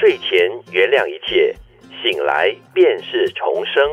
睡前原谅一切，醒来便是重生。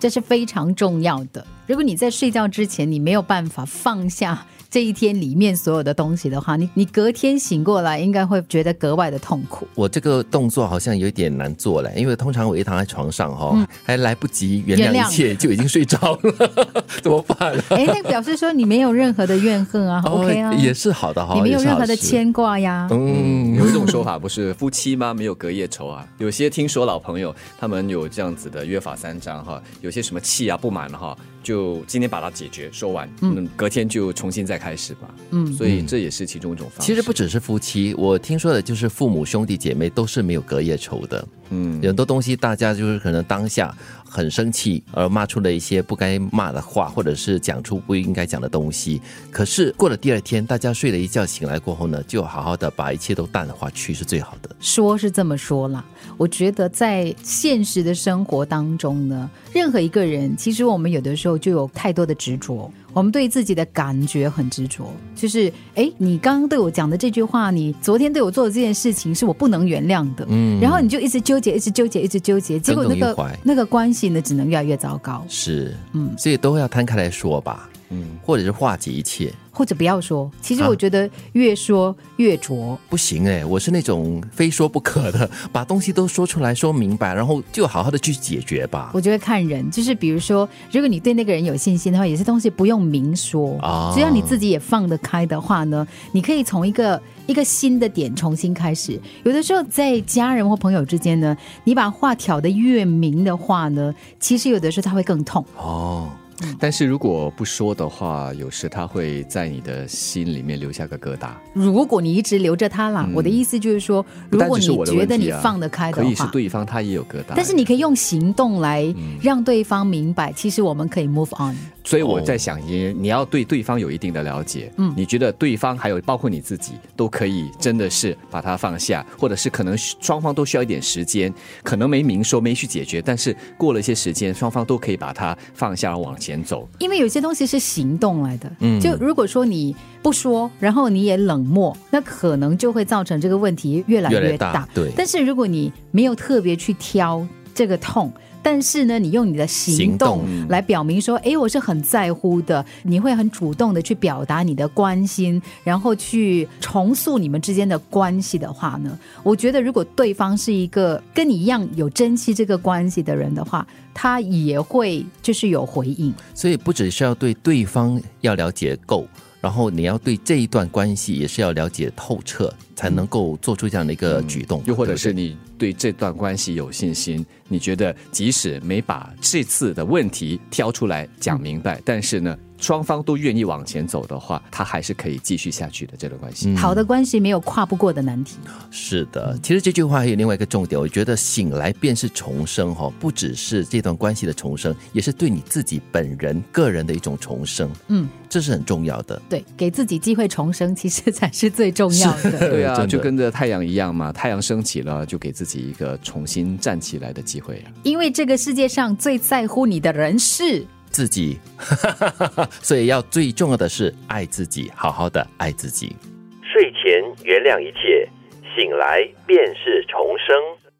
这是非常重要的。如果你在睡觉之前，你没有办法放下。这一天里面所有的东西的话，你你隔天醒过来，应该会觉得格外的痛苦。我这个动作好像有点难做嘞，因为通常我一躺在床上哈，还来不及原谅一切，就已经睡着了，怎么办？哎，那表示说你没有任何的怨恨啊，OK 啊，也是好的哈，你没有任何的牵挂呀。嗯，有一种说法不是夫妻吗？没有隔夜仇啊。有些听说老朋友他们有这样子的约法三章哈，有些什么气啊不满哈。就今天把它解决说完，嗯，隔天就重新再开始吧，嗯，所以这也是其中一种方式。其实不只是夫妻，我听说的就是父母兄弟姐妹都是没有隔夜仇的，嗯，很多东西大家就是可能当下很生气而骂出了一些不该骂的话，或者是讲出不应该讲的东西，可是过了第二天，大家睡了一觉醒来过后呢，就好好的把一切都淡化去是最好的。说是这么说啦，我觉得在现实的生活当中呢，任何一个人，其实我们有的时候。就有太多的执着，我们对自己的感觉很执着，就是哎，你刚刚对我讲的这句话，你昨天对我做的这件事情，是我不能原谅的，嗯，然后你就一直纠结，一直纠结，一直纠结，结果那个那个关系呢，只能越来越糟糕。是，嗯，所以都要摊开来说吧，嗯，或者是化解一切。或者不要说，其实我觉得越说越浊，不行哎，我是那种非说不可的，把东西都说出来说明白，然后就好好的去解决吧。我觉得看人，就是比如说，如果你对那个人有信心的话，有些东西不用明说，只要你自己也放得开的话呢，你可以从一个一个新的点重新开始。有的时候在家人或朋友之间呢，你把话挑得越明的话呢，其实有的时候他会更痛哦。但是如果不说的话，有时他会在你的心里面留下个疙瘩。如果你一直留着他啦，我的意思就是说，如果你觉得你放得开的话，可以是对方他也有疙瘩。但是你可以用行动来让对方明白，其实我们可以 move on。所以我在想，你你要对对方有一定的了解，嗯，你觉得对方还有包括你自己都可以，真的是把它放下，或者是可能双方都需要一点时间，可能没明说没去解决，但是过了一些时间，双方都可以把它放下往前走。因为有些东西是行动来的，嗯，就如果说你不说，然后你也冷漠，那可能就会造成这个问题越来越大。对，但是如果你没有特别去挑这个痛。但是呢，你用你的行动来表明说，哎，我是很在乎的，你会很主动的去表达你的关心，然后去重塑你们之间的关系的话呢，我觉得如果对方是一个跟你一样有珍惜这个关系的人的话，他也会就是有回应。所以不只是要对对方要了解够。然后你要对这一段关系也是要了解透彻，才能够做出这样的一个举动。又或者是你对这段关系有信心，你觉得即使没把这次的问题挑出来讲明白，但是呢？双方都愿意往前走的话，他还是可以继续下去的。这段关系，好的关系没有跨不过的难题。是的，其实这句话还有另外一个重点，我觉得醒来便是重生哈，不只是这段关系的重生，也是对你自己本人个人的一种重生。嗯，这是很重要的。对，给自己机会重生，其实才是最重要的。对啊，就跟着太阳一样嘛，太阳升起了，就给自己一个重新站起来的机会。因为这个世界上最在乎你的人是。自己，所以要最重要的是爱自己，好好的爱自己。睡前原谅一切，醒来便是重生。